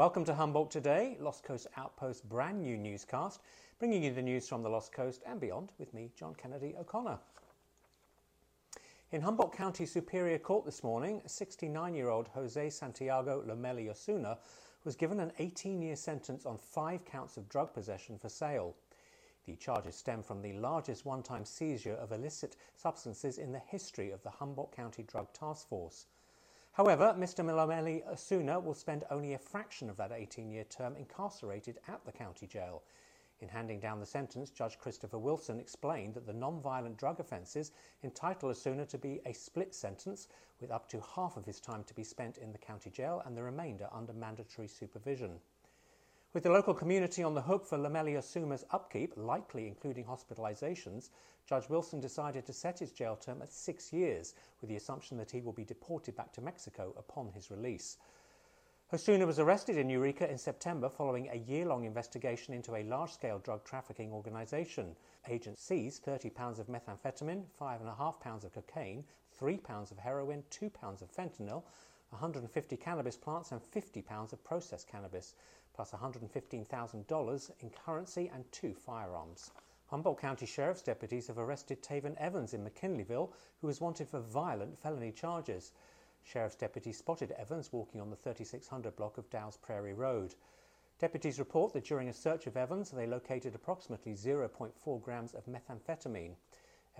Welcome to Humboldt Today, Lost Coast Outpost brand new newscast, bringing you the news from the Lost Coast and beyond with me, John Kennedy O'Connor. In Humboldt County Superior Court this morning, 69 year old Jose Santiago Lomeli Osuna was given an 18 year sentence on five counts of drug possession for sale. The charges stem from the largest one time seizure of illicit substances in the history of the Humboldt County Drug Task Force. However, Mr. Milomeli Osuna will spend only a fraction of that 18 year term incarcerated at the county jail. In handing down the sentence, Judge Christopher Wilson explained that the non-violent drug offences entitle Osuna to be a split sentence, with up to half of his time to be spent in the county jail and the remainder under mandatory supervision. With the local community on the hook for Lomeli Osuna's upkeep, likely including hospitalizations, Judge Wilson decided to set his jail term at six years, with the assumption that he will be deported back to Mexico upon his release. Osuna was arrested in Eureka in September following a year long investigation into a large scale drug trafficking organization. Agents seized 30 pounds of methamphetamine, 5.5 pounds of cocaine, 3 pounds of heroin, 2 pounds of fentanyl, 150 cannabis plants, and 50 pounds of processed cannabis, plus $115,000 in currency and two firearms. Humboldt County Sheriff's deputies have arrested Taven Evans in McKinleyville, who is wanted for violent felony charges. Sheriff's deputies spotted Evans walking on the 3600 block of Dow's Prairie Road. Deputies report that during a search of Evans, they located approximately 0.4 grams of methamphetamine.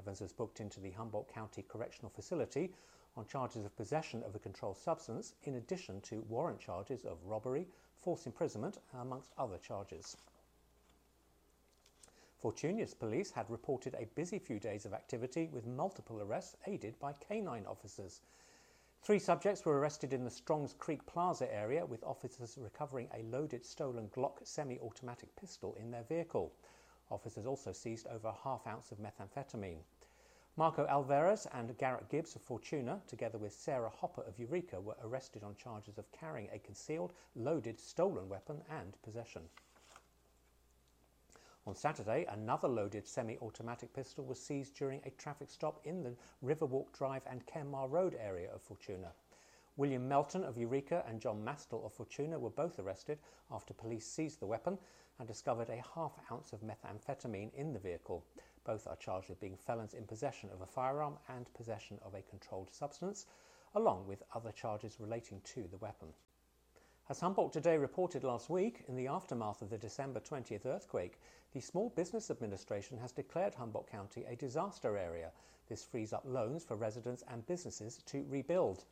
Evans was booked into the Humboldt County Correctional Facility on charges of possession of a controlled substance, in addition to warrant charges of robbery, false imprisonment, amongst other charges. Fortuna's police had reported a busy few days of activity with multiple arrests aided by canine officers. Three subjects were arrested in the Strongs Creek Plaza area with officers recovering a loaded stolen Glock semi automatic pistol in their vehicle. Officers also seized over a half ounce of methamphetamine. Marco Alvarez and Garrett Gibbs of Fortuna, together with Sarah Hopper of Eureka, were arrested on charges of carrying a concealed, loaded, stolen weapon and possession. On Saturday, another loaded semi automatic pistol was seized during a traffic stop in the Riverwalk Drive and Kenmar Road area of Fortuna. William Melton of Eureka and John Mastel of Fortuna were both arrested after police seized the weapon and discovered a half ounce of methamphetamine in the vehicle. Both are charged with being felons in possession of a firearm and possession of a controlled substance, along with other charges relating to the weapon. As Humboldt Today reported last week, in the aftermath of the December 20th earthquake, the Small Business Administration has declared Humboldt County a disaster area. This frees up loans for residents and businesses to rebuild.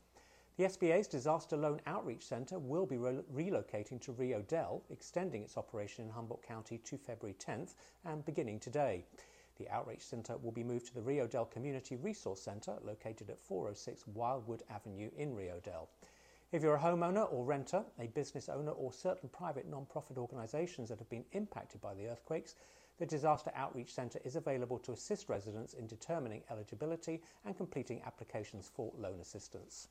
The SBA's Disaster Loan Outreach Centre will be re- relocating to Rio Dell, extending its operation in Humboldt County to February 10th and beginning today. The Outreach Centre will be moved to the Rio Dell Community Resource Centre, located at 406 Wildwood Avenue in Rio Dell. If you're a homeowner or renter, a business owner, or certain private non-profit organisations that have been impacted by the earthquakes, the Disaster Outreach Centre is available to assist residents in determining eligibility and completing applications for loan assistance.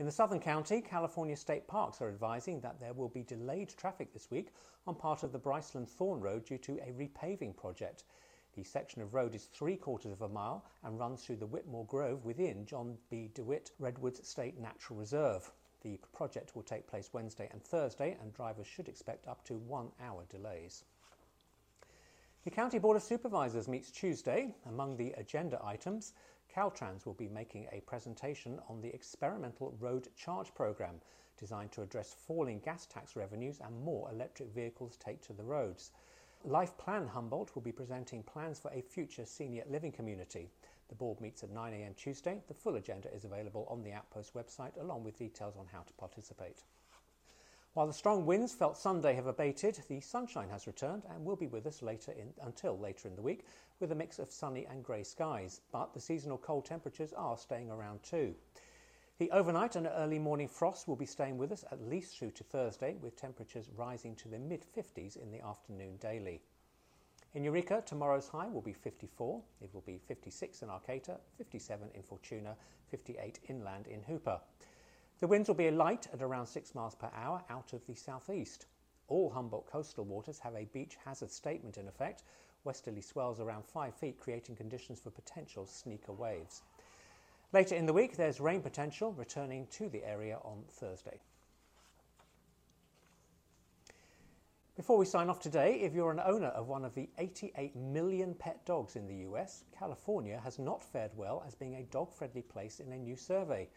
In the southern county, California State Parks are advising that there will be delayed traffic this week on part of the Briceland Thorn Road due to a repaving project. The section of road is three quarters of a mile and runs through the Whittemore Grove within John B. DeWitt Redwoods State Natural Reserve. The project will take place Wednesday and Thursday, and drivers should expect up to one hour delays. The County Board of Supervisors meets Tuesday. Among the agenda items, Caltrans will be making a presentation on the experimental road charge program designed to address falling gas tax revenues and more electric vehicles take to the roads. Life Plan Humboldt will be presenting plans for a future senior living community. The board meets at 9am Tuesday. The full agenda is available on the Outpost website along with details on how to participate. While the strong winds felt Sunday have abated, the sunshine has returned and will be with us later in, until later in the week with a mix of sunny and grey skies. But the seasonal cold temperatures are staying around too. The overnight and early morning frost will be staying with us at least through to Thursday, with temperatures rising to the mid 50s in the afternoon daily. In Eureka, tomorrow's high will be 54. It will be 56 in Arcata, 57 in Fortuna, 58 inland in Hoopa. The winds will be light at around 6 miles per hour out of the southeast. All Humboldt coastal waters have a beach hazard statement in effect. Westerly swells around 5 feet, creating conditions for potential sneaker waves. Later in the week, there's rain potential returning to the area on Thursday. Before we sign off today, if you're an owner of one of the 88 million pet dogs in the US, California has not fared well as being a dog friendly place in a new survey.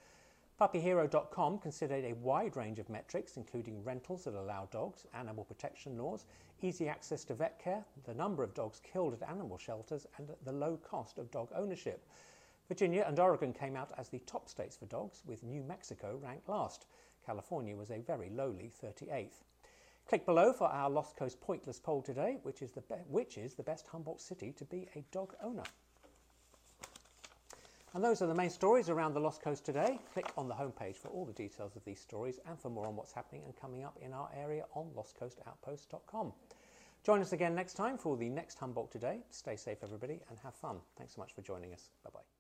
PuppyHero.com considered a wide range of metrics, including rentals that allow dogs, animal protection laws, easy access to vet care, the number of dogs killed at animal shelters, and the low cost of dog ownership. Virginia and Oregon came out as the top states for dogs, with New Mexico ranked last. California was a very lowly 38th. Click below for our Lost Coast Pointless poll today, which is the, be- which is the best Humboldt city to be a dog owner. And those are the main stories around the Lost Coast today. Click on the homepage for all the details of these stories and for more on what's happening and coming up in our area on lostcoastoutpost.com. Join us again next time for the next Humboldt Today. Stay safe, everybody, and have fun. Thanks so much for joining us. Bye bye.